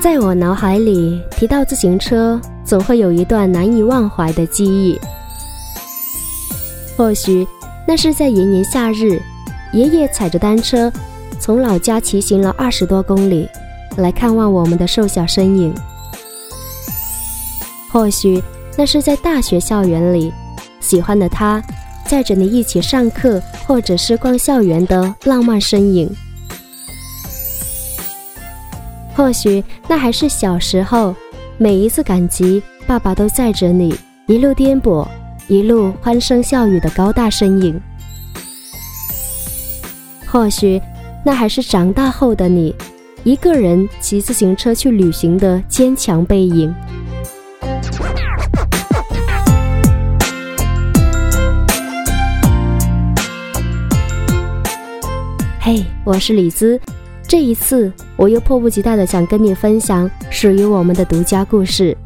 在我脑海里提到自行车，总会有一段难以忘怀的记忆。或许那是在炎炎夏日，爷爷踩着单车从老家骑行了二十多公里，来看望我们的瘦小身影。或许那是在大学校园里，喜欢的他载着你一起上课或者是逛校园的浪漫身影。或许那还是小时候，每一次赶集，爸爸都载着你一路颠簸，一路欢声笑语的高大身影。或许那还是长大后的你，一个人骑自行车去旅行的坚强背影。嘿，我是李兹。这一次，我又迫不及待的想跟你分享属于我们的独家故事。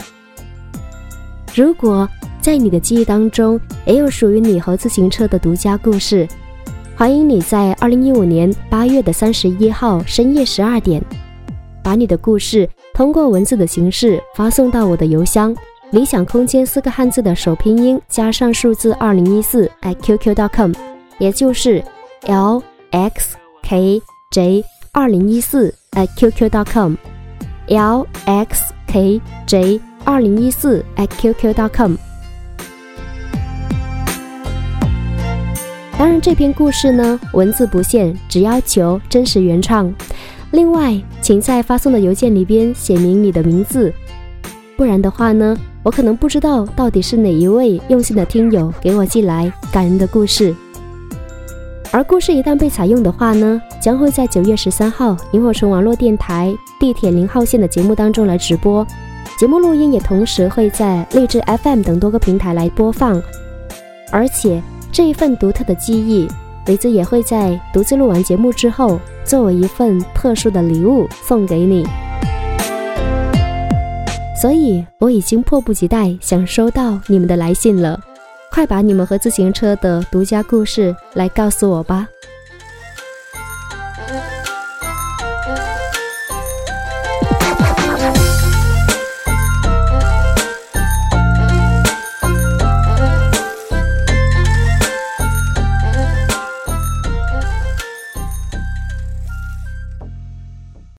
如果在你的记忆当中也有属于你和自行车的独家故事，欢迎你在二零一五年八月的三十一号深夜十二点，把你的故事通过文字的形式发送到我的邮箱“理想空间”四个汉字的首拼音加上数字二零一四 @QQ.com，也就是 L X K J。二零一四 at qq.com，l x k j 二零一四 at qq.com。当然，这篇故事呢，文字不限，只要求真实原创。另外，请在发送的邮件里边写明你的名字，不然的话呢，我可能不知道到底是哪一位用心的听友给我寄来感人的故事。而故事一旦被采用的话呢，将会在九月十三号萤火虫网络电台地铁零号线的节目当中来直播，节目录音也同时会在荔枝 FM 等多个平台来播放。而且这一份独特的记忆，雷子也会在独自录完节目之后，作为一份特殊的礼物送给你。所以我已经迫不及待想收到你们的来信了。快把你们和自行车的独家故事来告诉我吧！